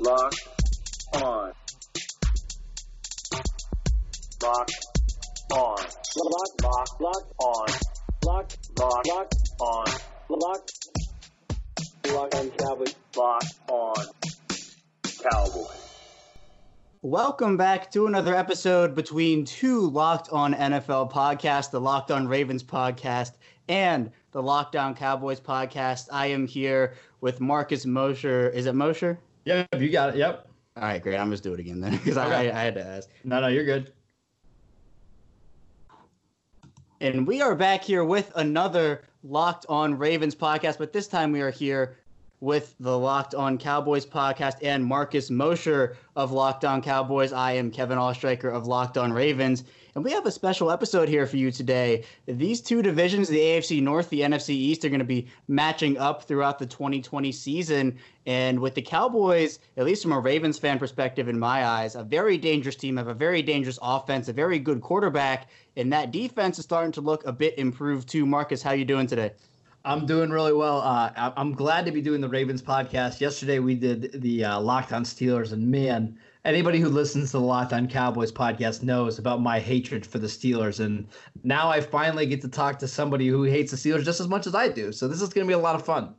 Lock on. Lock on. Lock, lock, lock on. Lock, lock, lock on. Lock, lock on Cowboys. Lock on Cowboys. Welcome back to another episode between two Locked On NFL podcasts, the Locked On Ravens podcast and the Locked On Cowboys podcast. I am here with Marcus Mosher. Is it Mosher? Yep, you got it. Yep. All right, great. I'm just do it again then because Okay. I, I had to ask. No, no, you're good. And we are back here with another Locked On Ravens podcast, but this time we are here with the Locked On Cowboys podcast and Marcus Mosher of Locked On Cowboys. I am Kevin Oestreicher of Locked On Ravens. And we have a special episode here for you today. These two divisions, the AFC North, the NFC East, are going to be matching up throughout the 2020 season. And with the Cowboys, at least from a Ravens fan perspective, in my eyes, a very dangerous team, have a very dangerous offense, a very good quarterback, and that defense is starting to look a bit improved too. Marcus, how you doing today? I'm doing really well. Uh, I'm glad to be doing the Ravens podcast. Yesterday we did the uh, Locked On Steelers, and man, anybody who listens to the Locked On Cowboys podcast knows about my hatred for the Steelers. And now I finally get to talk to somebody who hates the Steelers just as much as I do. So this is going to be a lot of fun.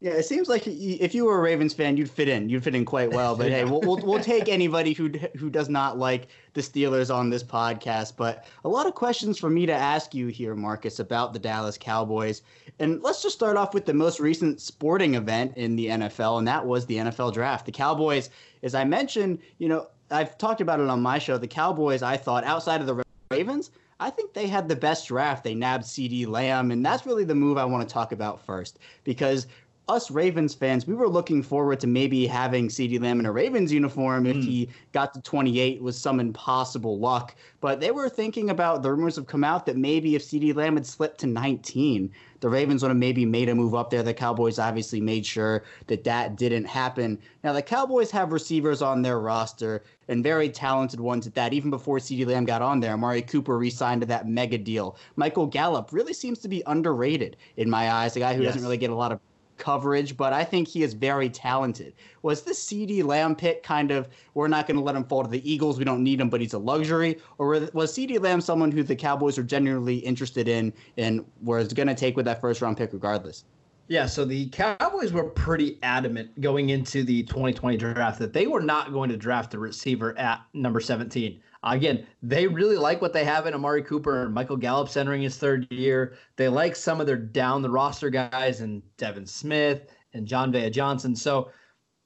Yeah, it seems like if you were a Ravens fan, you'd fit in. You'd fit in quite well. But hey, we'll, we'll we'll take anybody who who does not like the Steelers on this podcast. But a lot of questions for me to ask you here, Marcus, about the Dallas Cowboys. And let's just start off with the most recent sporting event in the NFL, and that was the NFL Draft. The Cowboys, as I mentioned, you know, I've talked about it on my show. The Cowboys, I thought, outside of the Ravens, I think they had the best draft. They nabbed CeeDee Lamb, and that's really the move I want to talk about first because us Ravens fans, we were looking forward to maybe having CeeDee Lamb in a Ravens uniform if hmm. he got to 28 with some impossible luck. But they were thinking about the rumors have come out that maybe if CeeDee Lamb had slipped to 19, the Ravens would have maybe made a move up there. The Cowboys obviously made sure that that didn't happen. Now, the Cowboys have receivers on their roster and very talented ones at that. Even before CeeDee Lamb got on there, Amari Cooper re signed to that mega deal. Michael Gallup really seems to be underrated in my eyes, a guy who doesn't really get a lot of coverage, but I think he is very talented. Was this CeeDee Lamb pick kind of, we're not going to let him fall to the Eagles, we don't need him, but he's a luxury? Or was CeeDee Lamb someone who the Cowboys were genuinely interested in and was going to take with that first round pick regardless? Yeah, so the Cowboys were pretty adamant going into the 2020 draft that they were not going to draft a receiver at number 17. Again, they really like what they have in Amari Cooper and Michael Gallup entering his third year. They like some of their down the roster guys and Devin Smith and Jon'Vea Johnson. So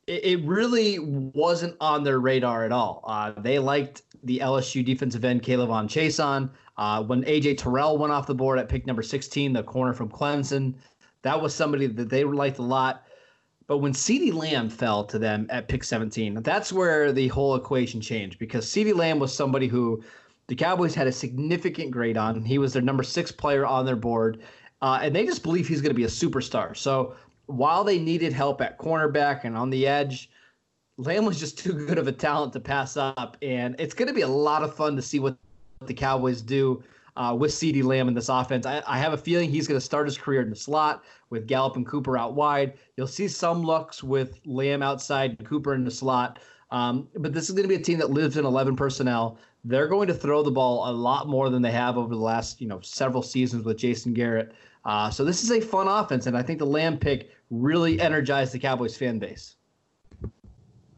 it, it really wasn't on their radar at all. Uh, they liked the LSU defensive end K'Lavon Chaisson. Uh, when AJ Terrell went off the board at pick number 16, the corner from Clemson, that was somebody that they liked a lot. But when CeeDee Lamb fell to them at pick 17, that's where the whole equation changed because CeeDee Lamb was somebody who the Cowboys had a significant grade on. He was their number six player on their board, uh, and they just believe he's going to be a superstar. So while they needed help at cornerback and on the edge, Lamb was just too good of a talent to pass up. And it's going to be a lot of fun to see what the Cowboys do uh, with CeeDee Lamb in this offense. I, I have a feeling he's going to start his career in the slot with Gallup and Cooper out wide. You'll see some looks with Lamb outside and Cooper in the slot. Um, but this is going to be a team that lives in 11 personnel. They're going to throw the ball a lot more than they have over the last, you know, several seasons with Jason Garrett. Uh, so this is a fun offense, and I think the Lamb pick really energized the Cowboys fan base.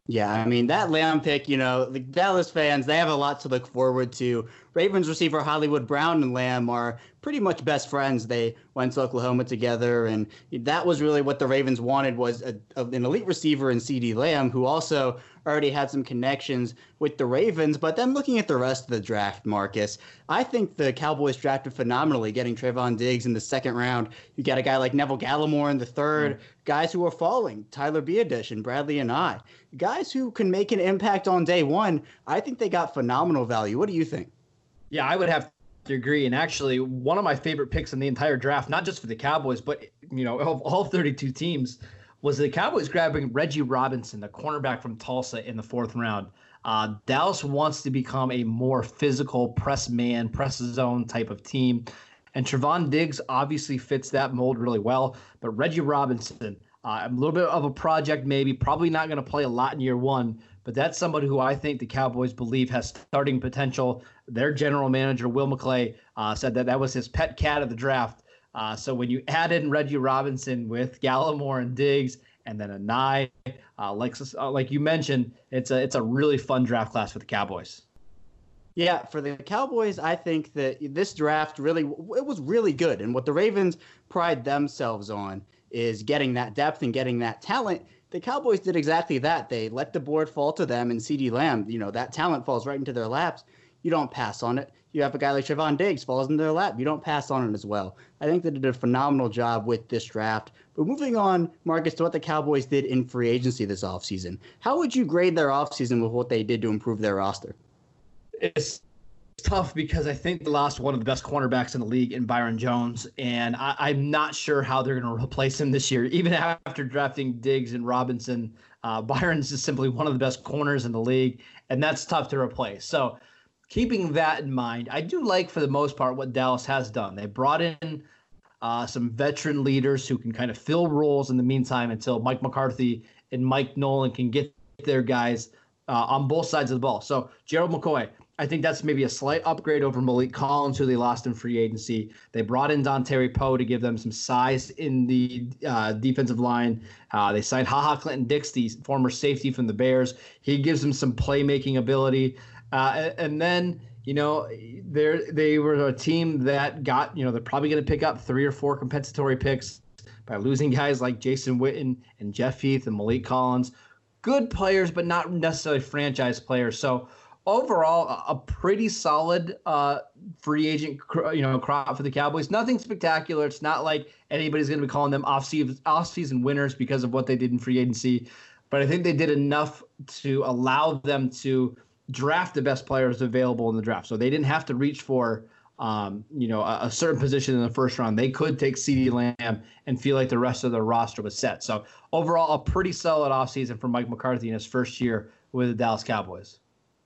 Yeah, I mean that Lamb pick, you know, the Dallas fans, they have a lot to look forward to. Ravens receiver Hollywood Brown and Lamb are pretty much best friends. They went to Oklahoma together, and that was really what the Ravens wanted was a, an elite receiver in CeeDee Lamb, who also already had some connections with the Ravens. But then looking at the rest of the draft, Marcus, I think the Cowboys drafted phenomenally, getting Trevon Diggs in the second round. You got a guy like Neville Gallimore in the third, mm. guys who are falling, Tyler Biadasz and Bradlee Anae, guys who can make an impact on day one. I think they got phenomenal value. What do you think? Yeah, I would have to agree. And actually, one of my favorite picks in the entire draft, not just for the Cowboys, but you know, of all 32 teams, was the Cowboys grabbing Reggie Robinson, the cornerback from Tulsa, in the fourth round. Uh, Dallas wants to become a more physical press man, press zone type of team. And Trevon Diggs obviously fits that mold really well. But Reggie Robinson, Uh, a little bit of a project, maybe. Probably not going to play a lot in year one, but that's somebody who I think the Cowboys believe has starting potential. Their general manager, Will McClay, uh, said that that was his pet cat of the draft. Uh, so when you add in Reggie Robinson with Gallimore and Diggs, and then Anae, uh, like uh, like you mentioned, it's a it's a really fun draft class for the Cowboys. Yeah, for the Cowboys, I think that this draft really it was really good, and what the Ravens pride themselves on is getting that depth and getting that talent. The Cowboys did exactly that. They let the board fall to them, and CeeDee Lamb, you know, that talent falls right into their laps. You don't pass on it. You have a guy like Trevon Diggs falls in their lap. You don't pass on it as well. I think they did a phenomenal job with this draft. But moving on, Marcus, to what the Cowboys did in free agency this offseason, how would you grade their offseason with what they did to improve their roster? It's tough because I think they lost one of the best cornerbacks in the league in Byron Jones, and I, am not sure how they're going to replace him this year. Even after drafting Diggs and Robinson, uh, Byron's is simply one of the best corners in the league, and that's tough to replace. So, keeping that in mind, I do like for the most part what Dallas has done. They brought in uh, some veteran leaders who can kind of fill roles in the meantime until Mike McCarthy and Mike Nolan can get their guys uh, on both sides of the ball. So Gerald McCoy, I think that's maybe a slight upgrade over Maliek Collins, who they lost in free agency. They brought in Dontari Poe to give them some size in the uh, defensive line. Uh, they signed Ha Ha Clinton-Dix, the former safety from the Bears. He gives them some playmaking ability. Uh, and then, you know, they they were a team that got, you know, they're probably going to pick up three or four compensatory picks by losing guys like Jason Witten and Jeff Heath and Maliek Collins. Good players, but not necessarily franchise players. So, overall a pretty solid uh, free agent you know crop for the Cowboys. Nothing spectacular. It's not like anybody's going to be calling them off season off season winners because of what they did in free agency, but I think they did enough to allow them to draft the best players available in the draft. So they didn't have to reach for um, you know a, a, certain position in the first round. They could take CeeDee Lamb and feel like the rest of their roster was set. So overall, a pretty solid offseason for Mike McCarthy in his first year with the Dallas Cowboys.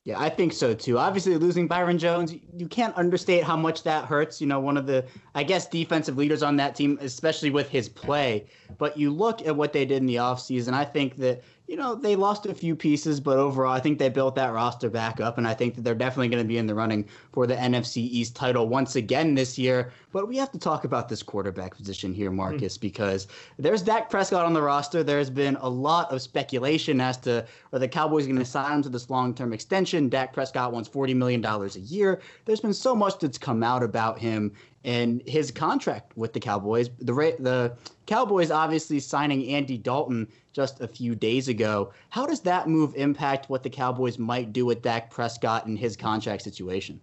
Yeah, I think so too. Obviously, losing Byron Jones, you can't understate how much that hurts. You know, one of the, I guess, defensive leaders on that team, especially with his play. But you look at what they did in the offseason, I think that, you know, they lost a few pieces, but overall, I think they built that roster back up, and I think that they're definitely going to be in the running for the NFC East title once again this year. But we have to talk about this quarterback position here, Marcus, mm. because there's Dak Prescott on the roster. There's been a lot of speculation as to are the Cowboys going to sign him to this long-term extension. Dak Prescott wants $40 million a year. There's been so much that's come out about him and his contract with the Cowboys. The the Cowboys obviously signing Andy Dalton just a few days ago. How does that move impact what the Cowboys might do with Dak Prescott and his contract situation?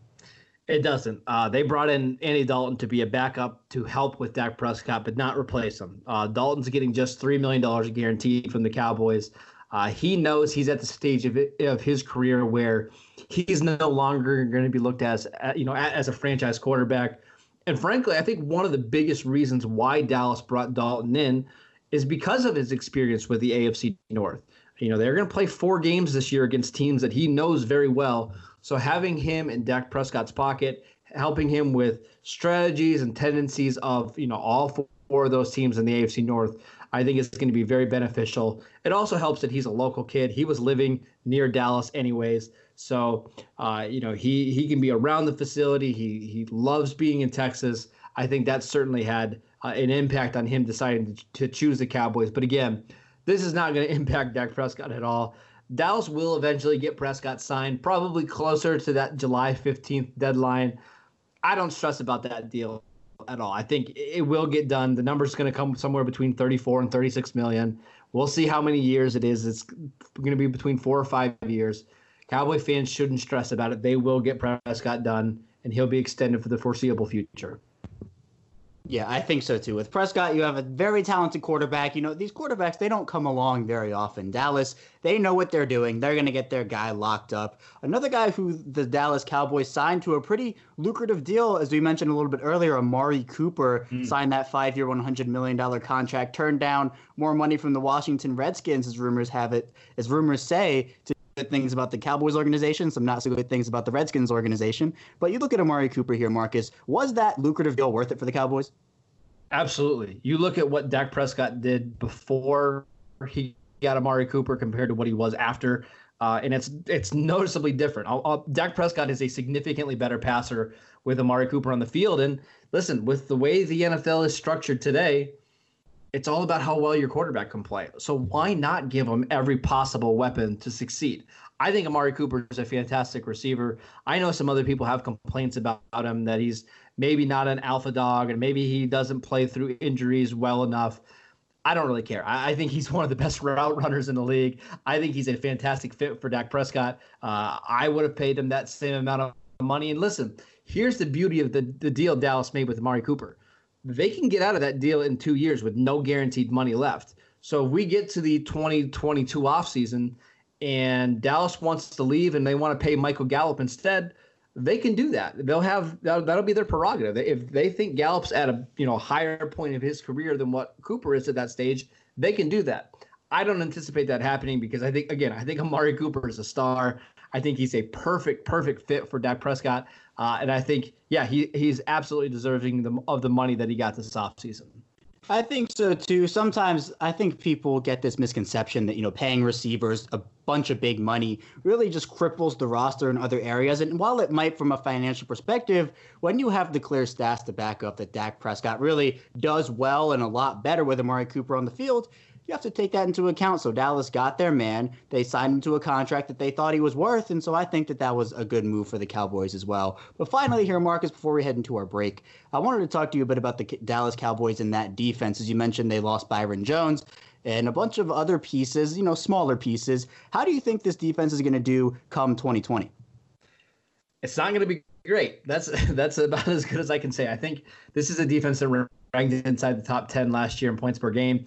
It doesn't. Uh, they brought in Andy Dalton to be a backup to help with Dak Prescott, but not replace him. Uh, Dalton's getting just $3 million guaranteed from the Cowboys. Uh, he knows he's at the stage of, it, of his career where he's no longer going to be looked as, uh, you know, as a franchise quarterback. And frankly, I think one of the biggest reasons why Dallas brought Dalton in is because of his experience with the AFC North. You know, they're going to play four games this year against teams that he knows very well. So having him in Dak Prescott's pocket, helping him with strategies and tendencies of, you know, all four of those teams in the AFC North, I think is going to be very beneficial. It also helps that he's a local kid. He was living near Dallas anyways. So, uh, you know, he he can be around the facility. He he loves being in Texas. I think that certainly had uh, an impact on him deciding to, to choose the Cowboys. But again, this is not going to impact Dak Prescott at all. Dallas will eventually get Prescott signed, probably closer to that July 15th deadline. I don't stress about that deal at all. I think it will get done. The number's going to come somewhere between 34 and 36 million. We'll see how many years it is. It's going to be between four or five years. Cowboy fans shouldn't stress about it. They will get Prescott done, and he'll be extended for the foreseeable future. Yeah, I think so too. With Prescott, you have a very talented quarterback. You know, these quarterbacks, they don't come along very often. Dallas, they know what they're doing. They're going to get their guy locked up. Another guy who the Dallas Cowboys signed to a pretty lucrative deal, as we mentioned a little bit earlier, Amari Cooper mm. signed that five year, $100 million contract, turned down more money from the Washington Redskins, as rumors have it, as rumors say, to good things about the Cowboys organization, some not so good things about the Redskins organization. But you look at Amari Cooper here, Marcus. Was that lucrative deal worth it for the Cowboys? Absolutely. You look at what Dak Prescott did before he got Amari Cooper compared to what he was after. Uh, and it's it's noticeably different. I'll, I'll, Dak Prescott is a significantly better passer with Amari Cooper on the field. And listen, with the way the NFL is structured today, it's all about how well your quarterback can play. So why not give him every possible weapon to succeed? I think Amari Cooper is a fantastic receiver. I know some other people have complaints about him that he's maybe not an alpha dog and maybe he doesn't play through injuries well enough. I don't really care. I, I, think he's one of the best route runners in the league. I think he's a fantastic fit for Dak Prescott. Uh, I would have paid him that same amount of money. And listen, here's the beauty of the, the deal Dallas made with Amari Cooper. They can get out of that deal in two years with no guaranteed money left. So if we get to the 2022 offseason and Dallas wants to leave and they want to pay Michael Gallup instead – they can do that. They'll have that'll, that'll, be their prerogative. If they think Gallup's at a you know higher point of his career than what Cooper is at that stage, they can do that. I don't anticipate that happening because I think again I think Amari Cooper is a star. I think he's a perfect perfect fit for Dak Prescott, uh, and I think yeah he he's absolutely deserving the, of the money that he got this offseason. I think so too. Sometimes I think people get this misconception that you know paying receivers a bunch of big money really just cripples the roster in other areas. And while it might, from a financial perspective, when you have the clear stats to back up that Dak Prescott really does well and a lot better with Amari Cooper on the field, you have to take that into account. So Dallas got their man. They signed him to a contract that they thought he was worth. And so I think that that was a good move for the Cowboys as well. But finally, here, Marcus, before we head into our break, I wanted to talk to you a bit about the Dallas Cowboys and that defense. As you mentioned, they lost Byron Jones and a bunch of other pieces, you know, smaller pieces. How do you think this defense is going to do come 2020? It's not going to be great. That's that's about as good as I can say. I think this is a defense that ranked inside the top 10 last year in points per game.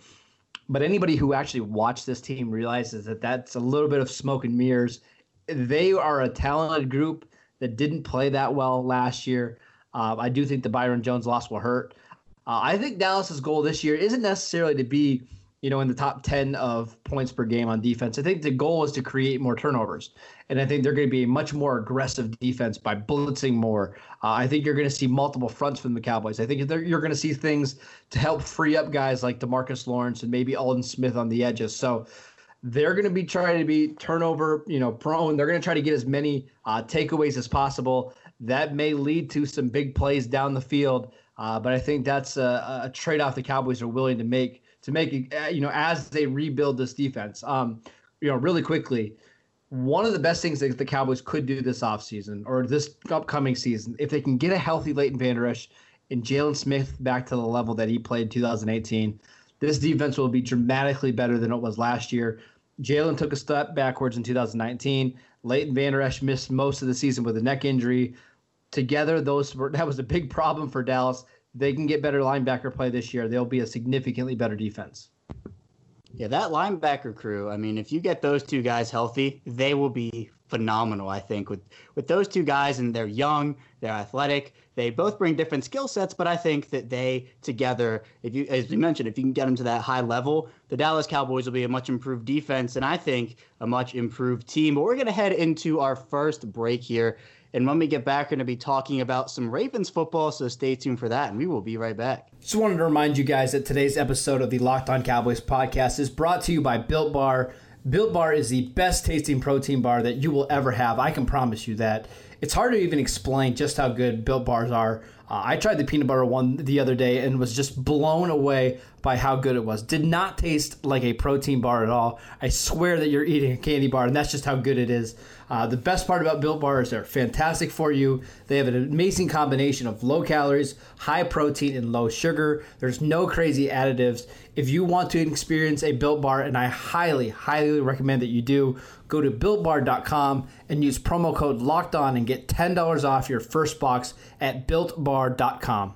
But anybody who actually watched this team realizes that that's a little bit of smoke and mirrors. They are a talented group that didn't play that well last year. Uh, I do think the Byron Jones loss will hurt. Uh, I think Dallas's goal this year isn't necessarily to be you know, in the top 10 of points per game on defense. I think the goal is to create more turnovers. And I think they're going to be a much more aggressive defense by blitzing more. Uh, I think you're going to see multiple fronts from the Cowboys. I think you're going to see things to help free up guys like Demarcus Lawrence and maybe Aldon Smith on the edges. So they're going to be trying to be turnover, you know, prone. They're going to try to get as many uh, takeaways as possible. That may lead to some big plays down the field. Uh, but I think that's a, a trade off the Cowboys are willing to make to make it, uh, you know, as they rebuild this defense. Um, you know, really quickly, one of the best things that the Cowboys could do this offseason or this upcoming season, if they can get a healthy Leighton Vander Esch and Jaylon Smith back to the level that he played 2018, this defense will be dramatically better than it was last year. Jaylon took a step backwards in 2019. Leighton Vander Esch missed most of the season with a neck injury. Together, those were that was a big problem for Dallas they can get better linebacker play this year, they'll be a significantly better defense. Yeah, that linebacker crew. I mean, if you get those two guys healthy, they will be phenomenal. I think with with those two guys, and they're young, they're athletic. They both bring different skill sets, but I think that they together, if you, as we mentioned, if you can get them to that high level, the Dallas Cowboys will be a much improved defense, and I think a much improved team. But we're gonna head into our first break here. And when we get back, we're to be talking about some Ravens football, so stay tuned for that, and we will be right back. Just wanted to remind you guys that today's episode of the Locked On Cowboys podcast is brought to you by Built Bar. Built Bar is the best tasting protein bar that you will ever have. I can promise you that. It's hard to even explain just how good Built Bars are. Uh, I tried the peanut butter one the other day and was just blown away by how good it was. Did not taste like a protein bar at all. I swear that you're eating a candy bar, and that's just how good it is. Uh, the best part about Built Bar is they're fantastic for you. They have an amazing combination of low calories, high protein, and low sugar. There's no crazy additives. If you want to experience a Built Bar, and I highly, highly recommend that you do, go to builtbar.com and use promo code locked on and get $10 off your first box at builtbar.com.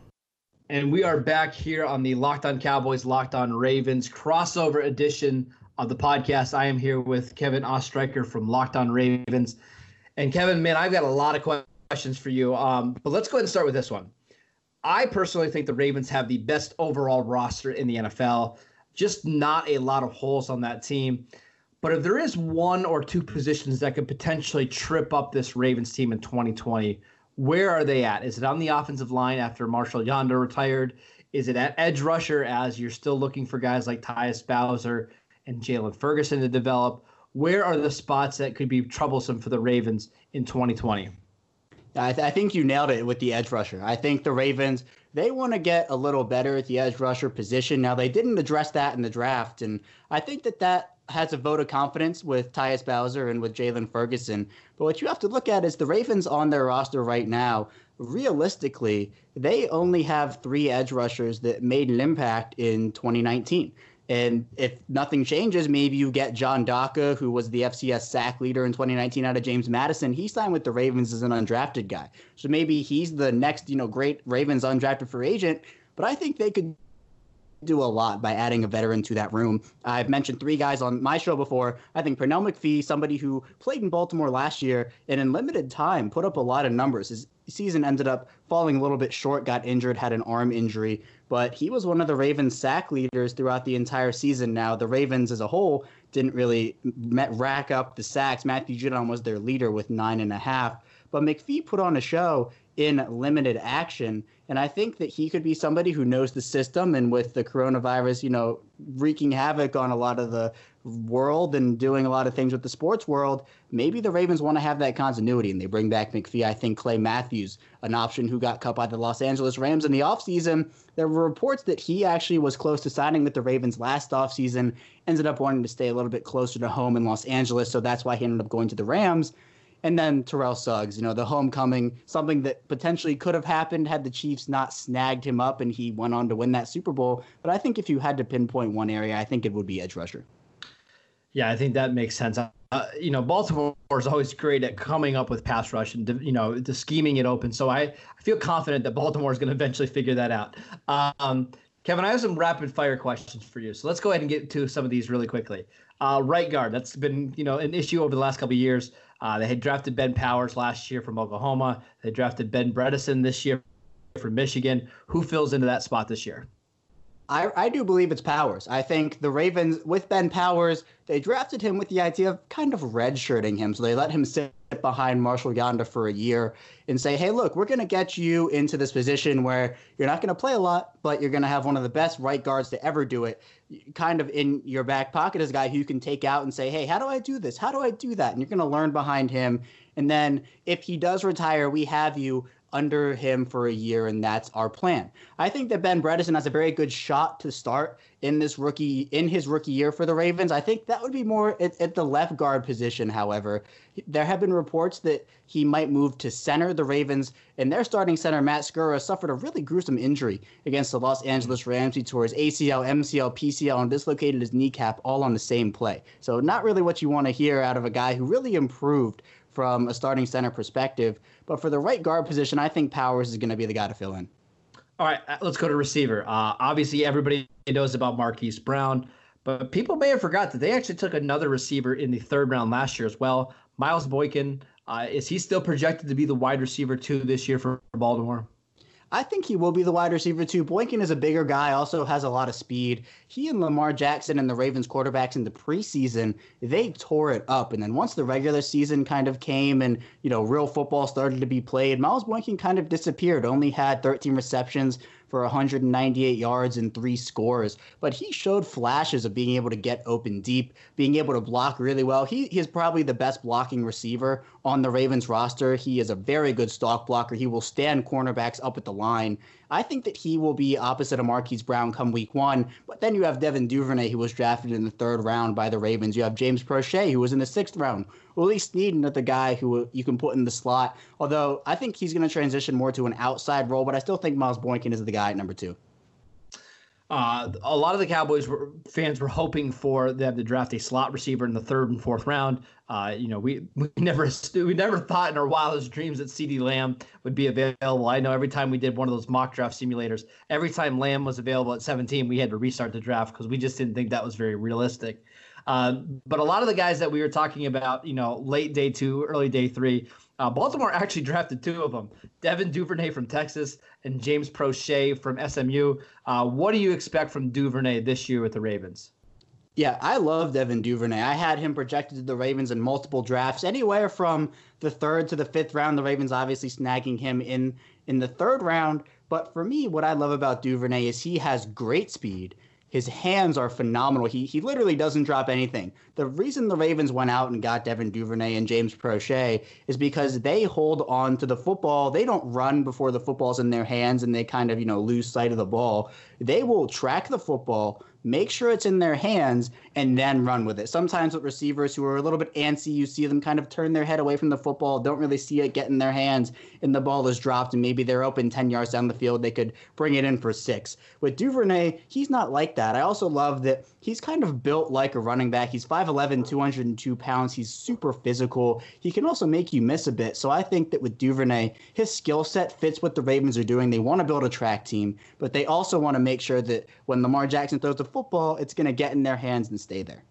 And we are back here on the Locked On Cowboys, Locked On Ravens crossover edition of the podcast. I am here with Kevin Oestreicher from Locked On Ravens. And Kevin, man, I've got a lot of questions for you. Um, but let's go ahead and start with this one. I personally think the Ravens have the best overall roster in the NFL. Just not a lot of holes on that team. But if there is one or two positions that could potentially trip up this Ravens team in 2020, where are they at? Is it on the offensive line after Marshall Yanda retired? Is it at edge rusher as you're still looking for guys like Tyus Bowser and Jaylon Ferguson to develop? Where are the spots that could be troublesome for the Ravens in 2020? I, th- I think you nailed it with the edge rusher. I think the Ravens they want to get a little better at the edge rusher position. Now they didn't address that in the draft, and I think that that has a vote of confidence with Tyus Bowser and with Jalen Ferguson. But what you have to look at is the Ravens on their roster right now. Realistically, they only have three edge rushers that made an impact in 2019. And if nothing changes, maybe you get John Daka, who was the FCS sack leader in 2019 out of James Madison. He signed with the Ravens as an undrafted guy. So maybe he's the next, you know, great Ravens undrafted free agent. But I think they could do a lot by adding a veteran to that room. I've mentioned three guys on my show before. I think Pernell McPhee, somebody who played in Baltimore last year and in limited time put up a lot of numbers. Season ended up falling a little bit short, got injured, had an arm injury, but he was one of the Ravens sack leaders throughout the entire season. Now, the Ravens as a whole didn't really rack up the sacks. Matthew Judon was their leader with nine and a half. But McPhee put on a show in limited action. And I think that he could be somebody who knows the system. And with the coronavirus, you know, wreaking havoc on a lot of the world and doing a lot of things with the sports world, maybe the Ravens want to have that continuity and they bring back McPhee. I think Clay Matthews, an option who got cut by the Los Angeles Rams in the offseason. There were reports that he actually was close to signing with the Ravens last offseason, ended up wanting to stay a little bit closer to home in Los Angeles. So that's why he ended up going to the Rams. And then Terrell Suggs, you know, the homecoming, something that potentially could have happened had the Chiefs not snagged him up and he went on to win that Super Bowl. But I think if you had to pinpoint one area, I think it would be edge rusher. Yeah, I think that makes sense. Uh, you know, Baltimore is always great at coming up with pass rush and you know the scheming it open. So I, I feel confident that Baltimore is going to eventually figure that out. Um, Kevin, I have some rapid fire questions for you. So let's go ahead and get to some of these really quickly. Uh, right guard, that's been you know an issue over the last couple of years. Uh, they had drafted Ben Powers last year from Oklahoma. They drafted Ben Bredeson this year from Michigan. Who fills into that spot this year? I, I do believe it's Powers. I think the Ravens, with Ben Powers, they drafted him with the idea of kind of redshirting him. So they let him sit behind Marshall Yanda for a year and say, hey, look, we're going to get you into this position where you're not going to play a lot, but you're going to have one of the best right guards to ever do it, kind of in your back pocket as a guy who you can take out and say, hey, how do I do this? How do I do that? And you're going to learn behind him. And then if he does retire, we have you under him for a year, and that's our plan. I think that Ben Bredeson has a very good shot to start in this rookie in his rookie year for the Ravens. I think that would be more at, at, the left guard position. However, there have been reports that he might move to center. The Ravens and their starting center Matt Skura suffered a really gruesome injury against the Los Angeles Rams. He tore his ACL, MCL, PCL, and dislocated his kneecap all on the same play. So not really what you want to hear out of a guy who really improved from a starting center perspective. But for the right guard position, I think Powers is going to be the guy to fill in. All right, uh, let's go to receiver. Uh, obviously, everybody knows about Marquise Brown, but people may have forgot that they actually took another receiver in the third round last year as well. Miles Boykin, uh, is he still projected to be the wide receiver two this year for Baltimore? I think he will be the wide receiver too. Boykin is a bigger guy, also has a lot of speed. He and Lamar Jackson and the Ravens quarterbacks in the preseason, they tore it up. And then once the regular season kind of came and, you know, real football started to be played, Miles Boykin kind of disappeared, only had 13 receptions for 198 yards and three scores. But he showed flashes of being able to get open deep, being able to block really well. He, he is probably the best blocking receiver on the Ravens roster. He is a very good stalk blocker. He will stand cornerbacks up at the line. I think that he will be opposite of Marquise Brown come week one. But then you have Devin Duvernay, who was drafted in the third round by the Ravens. You have James Proche, who was in the sixth round. Willie Snead, another guy who you can put in the slot. Although I think he's going to transition more to an outside role, but I still think Miles Boykin is the guy at number two. Uh, a lot of the Cowboys were, fans were hoping for them to draft a slot receiver in the third and fourth round. Uh, you know, we, we never we never thought in our wildest dreams that CeeDee Lamb would be available. I know every time we did one of those mock draft simulators, every time Lamb was available at 17, we had to restart the draft because we just didn't think that was very realistic. Uh, but a lot of the guys that we were talking about, you know, late day two, early day three, uh, Baltimore actually drafted two of them Devin Duvernay from Texas and James Proche from SMU. Uh, what do you expect from Duvernay this year with the Ravens? Yeah, I love Devin Duvernay. I had him projected to the Ravens in multiple drafts, anywhere from the third to the fifth round. The Ravens obviously snagging him in in the third round. But for me, what I love about Duvernay is he has great speed. His hands are phenomenal. He he literally doesn't drop anything. The reason the Ravens went out and got Devin Duvernay and James Proche is because they hold on to the football. They don't run before the football's in their hands and they kind of, you know, lose sight of the ball. They will track the football, make sure it's in their hands, and then run with it. Sometimes with receivers who are a little bit antsy, you see them kind of turn their head away from the football, don't really see it get in their hands, and the ball is dropped, and maybe they're open 10 yards down the field. They could bring it in for six. With Duvernay, he's not like that. I also love that he's kind of built like a running back. He's 5'11, 202 pounds. He's super physical. He can also make you miss a bit. So I think that with Duvernay, his skill set fits what the Ravens are doing. They want to build a track team, but they also want to make sure that when Lamar Jackson throws the football, it's going to get in their hands and stay there.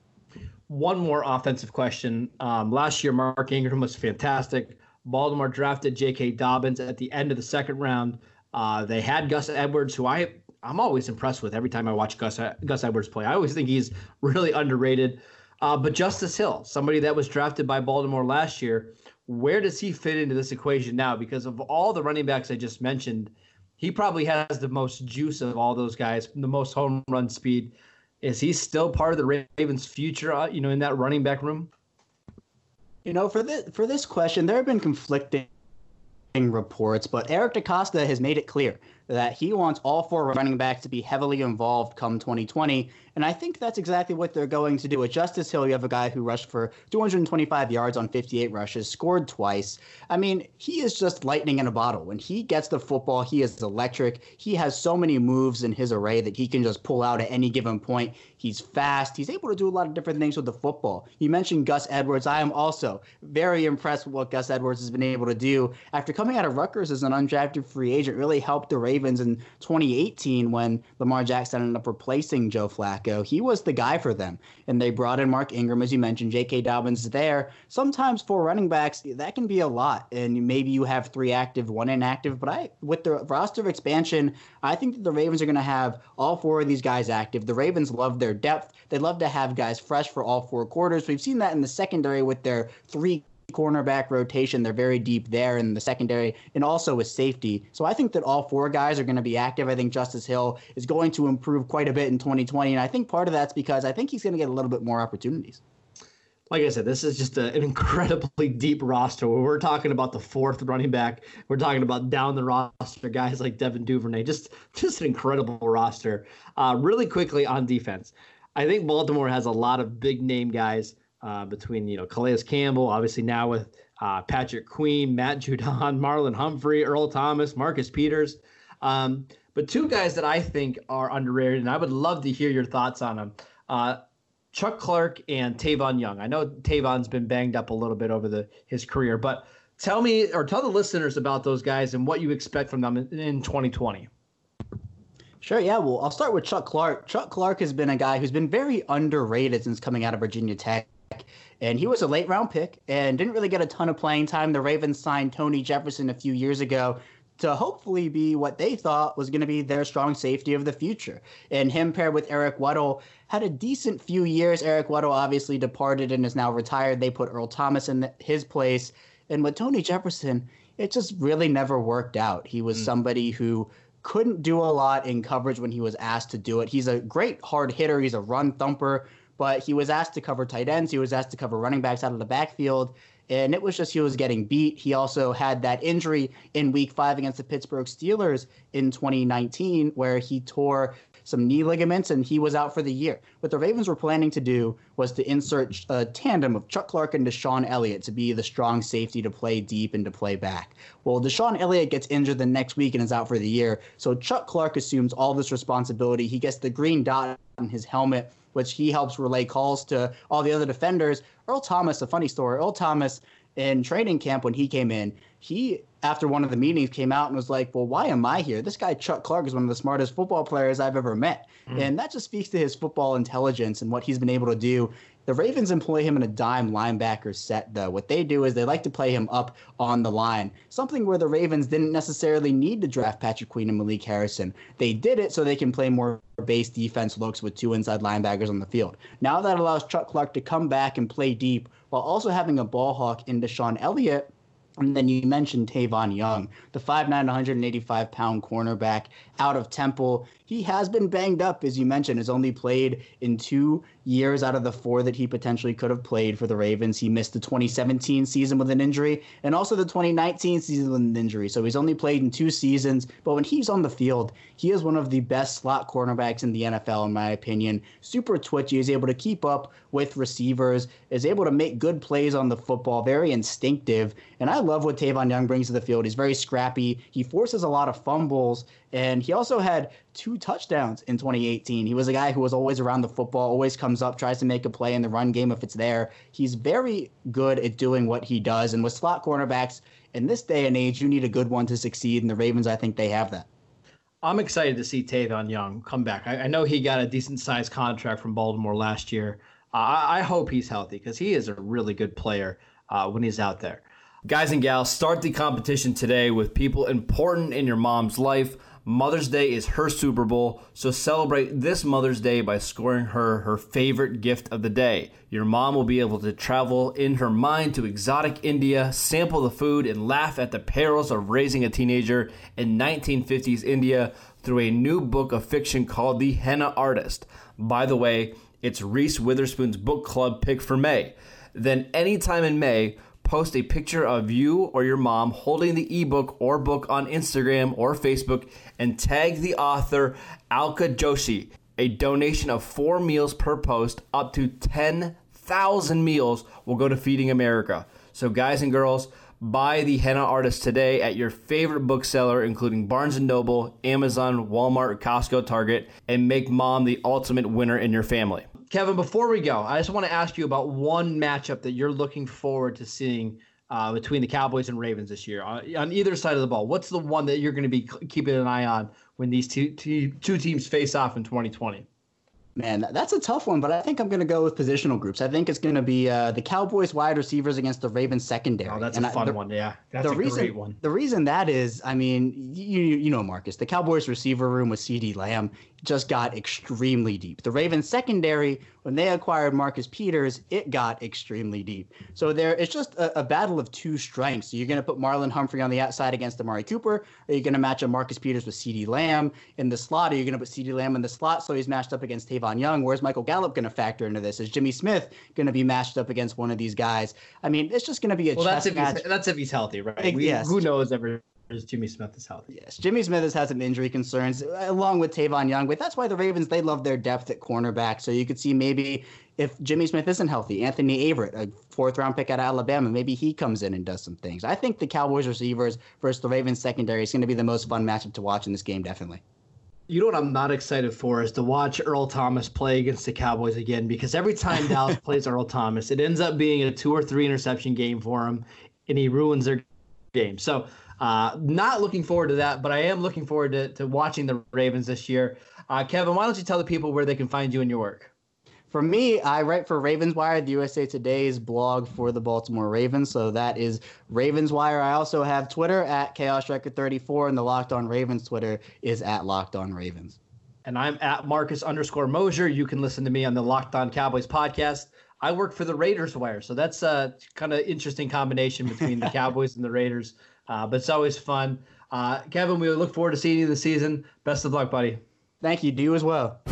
One more offensive question. Um, last year, Mark Ingram was fantastic. Baltimore drafted J.K. Dobbins at the end of the second round. Uh, they had Gus Edwards, who I I'm always impressed with every time I watch Gus Gus Edwards play. I always think he's really underrated. Uh, but Justice Hill, somebody that was drafted by Baltimore last year, where does he fit into this equation now? Because of all the running backs I just mentioned, he probably has the most juice of all those guys, the most home run speed. Is he still part of the Ravens' future? Uh, you know, in that running back room. You know, for this for this question, there have been conflicting reports, but Eric DeCosta has made it clear that he wants all four running backs to be heavily involved come 2020. And I think that's exactly what they're going to do. With Justice Hill, you have a guy who rushed for 225 yards on 58 rushes, scored twice. I mean, he is just lightning in a bottle. When he gets the football, he is electric. He has so many moves in his array that he can just pull out at any given point. He's fast. He's able to do a lot of different things with the football. You mentioned Gus Edwards. I am also very impressed with what Gus Edwards has been able to do after coming out of Rutgers as an undrafted free agent. Really helped the Ravens in 2018 when Lamar Jackson ended up replacing Joe Flacco. Flacco. He was the guy for them. And they brought in Mark Ingram, as you mentioned. J.K. Dobbins there. Sometimes for running backs, that can be a lot. And maybe you have three active, one inactive. But I, with the roster expansion, I think that the Ravens are going to have all four of these guys active. The Ravens love their depth. They love to have guys fresh for all four quarters. We've seen that in the secondary with their three cornerback rotation. They're very deep there in the secondary and also with safety. So I think that all four guys are going to be active. I think Justice Hill is going to improve quite a bit in 2020. And I think part of that's because I think he's going to get a little bit more opportunities. Like I said, this is just a, an incredibly deep roster we're talking about the fourth running back. We're talking about down the roster guys like Devin Duvernay. Just, just an incredible roster. Uh, really quickly on defense, I think Baltimore has a lot of big name guys uh, between you know Calais Campbell, obviously now with uh, Patrick Queen, Matt Judon, Marlon Humphrey, Earl Thomas, Marcus Peters. Um, but two guys that I think are underrated, and I would love to hear your thoughts on them. Uh, Chuck Clark and Tavon Young. I know Tavon's been banged up a little bit over the his career, but tell me or tell the listeners about those guys and what you expect from them in, in 2020. Sure, yeah. Well, I'll start with Chuck Clark. Chuck Clark has been a guy who's been very underrated since coming out of Virginia Tech. And he was a late round pick and didn't really get a ton of playing time. The Ravens signed Tony Jefferson a few years ago to hopefully be what they thought was going to be their strong safety of the future. And him paired with Eric Weddle had a decent few years. Eric Weddle obviously departed and is now retired. They put Earl Thomas in his place. And with Tony Jefferson, it just really never worked out. He was mm. somebody who couldn't do a lot in coverage when he was asked to do it. He's a great hard hitter. He's a run thumper, but he was asked to cover tight ends. He was asked to cover running backs out of the backfield. And it was just he was getting beat. He also had that injury in week five against the Pittsburgh Steelers in 2019, where he tore some knee ligaments and he was out for the year. What the Ravens were planning to do was to insert a tandem of Chuck Clark and DeShon Elliott to be the strong safety to play deep and to play back. Well, DeShon Elliott gets injured the next week and is out for the year. So Chuck Clark assumes all this responsibility. He gets the green dot on his helmet which he helps relay calls to all the other defenders. Earl Thomas, a funny story. Earl Thomas in training camp when he came in, he after one of the meetings came out and was like, "Well, why am I here? This guy Chuck Clark is one of the smartest football players I've ever met." Mm. And that just speaks to his football intelligence and what he's been able to do the Ravens employ him in a dime linebacker set, though. What they do is they like to play him up on the line, something where the Ravens didn't necessarily need to draft Patrick Queen and Malik Harrison. They did it so they can play more base defense looks with two inside linebackers on the field. Now that allows Chuck Clark to come back and play deep while also having a ball hawk in DeShon Elliott And then you mentioned Tavon Young, the 5'9, 185 pound cornerback out of Temple. He has been banged up, as you mentioned, has only played in two years out of the four that he potentially could have played for the Ravens. He missed the 2017 season with an injury and also the 2019 season with an injury. So he's only played in two seasons. But when he's on the field, he is one of the best slot cornerbacks in the NFL, in my opinion. Super twitchy, is able to keep up with receivers, is able to make good plays on the football, very instinctive. And I love what Tavon Young brings to the field. He's very scrappy. He forces a lot of fumbles, and he also had two touchdowns in 2018. He was a guy who was always around the football, always comes up, tries to make a play in the run game if it's there. He's very good at doing what he does. And with slot cornerbacks in this day and age, you need a good one to succeed. And the Ravens, I think they have that. I'm excited to see Tavon Young come back. I, I know he got a decent sized contract from Baltimore last year. Uh, I, I, hope he's healthy because he is a really good player uh, when he's out there. Guys and gals, start the competition today with people important in your mom's life. Mother's Day is her Super Bowl, so celebrate this Mother's Day by scoring her her favorite gift of the day. Your mom will be able to travel in her mind to exotic India, sample the food, and laugh at the perils of raising a teenager in 1950s India through a new book of fiction called The Henna Artist. By the way, it's Reese Witherspoon's book club pick for May. Then, anytime in May, post a picture of you or your mom holding the ebook or book on Instagram or Facebook and tag the author Alka Joshi. A donation of four meals per post, up to 10,000 meals, will go to Feeding America. So, guys and girls, buy the henna artist today at your favorite bookseller, including Barnes & Noble, Amazon, Walmart, Costco, Target, and make mom the ultimate winner in your family. Kevin, before we go, I just want to ask you about one matchup that you're looking forward to seeing uh, between the Cowboys and Ravens this year on, on, either side of the ball. What's the one that you're going to be keeping an eye on when these two, two, two teams face off in 2020? Man, that's a tough one, but I think I'm going to go with positional groups. I think it's going to be uh, the Cowboys wide receivers against the Ravens secondary. Oh, that's and a fun the, one. Yeah, that's the a reason, great one. The reason that is, I mean, you you know, Marcus, the Cowboys receiver room with CeeDee Lamb just got extremely deep. The Ravens secondary, when they acquired Marcus Peters, it got extremely deep. So there, it's just a, a battle of two strengths. So you're going to put Marlon Humphrey on the outside against Amari Cooper. Are you're going to match up Marcus Peters with CeeDee Lamb in the slot. Are you're going to put CeeDee Lamb in the slot, so he's matched up against Tavon Young. Where's Michael Gallup going to factor into this? Is Jimmy Smith going to be matched up against one of these guys? I mean, it's just going to be a well, chess that's if match. He's, that's if he's healthy, right? We, yes. Who knows ever Jimmy Smith is healthy. Yes, Jimmy Smith has had some injury concerns along with Tavon Young, but that's why the Ravens they love their depth at cornerback. So you could see maybe if Jimmy Smith isn't healthy, Anthony Averett, a fourth round pick out of Alabama, maybe he comes in and does some things. I think the Cowboys receivers versus the Ravens secondary is going to be the most fun matchup to watch in this game, definitely. You know what I'm not excited for is to watch Earl Thomas play against the Cowboys again because every time Dallas plays Earl Thomas, it ends up being a two or three interception game for him, and he ruins their game. So uh, not looking forward to that, but I am looking forward to, to watching the Ravens this year. Uh, Kevin, why don't you tell the people where they can find you and your work? For me, I write for Ravens Wire, the USA Today's blog for the Baltimore Ravens. So that is Ravens Wire. I also have Twitter at Chaos Record 34, and the Locked On Ravens Twitter is at Locked On Ravens. And I'm at Marcus underscore Mosher. You can listen to me on the Locked On Cowboys podcast. I work for the Raiders Wire, so that's a kind of interesting combination between the Cowboys and the Raiders. Uh, but it's always fun. Uh, Kevin, we look forward to seeing you this season. Best of luck, buddy. Thank you. Do you as well.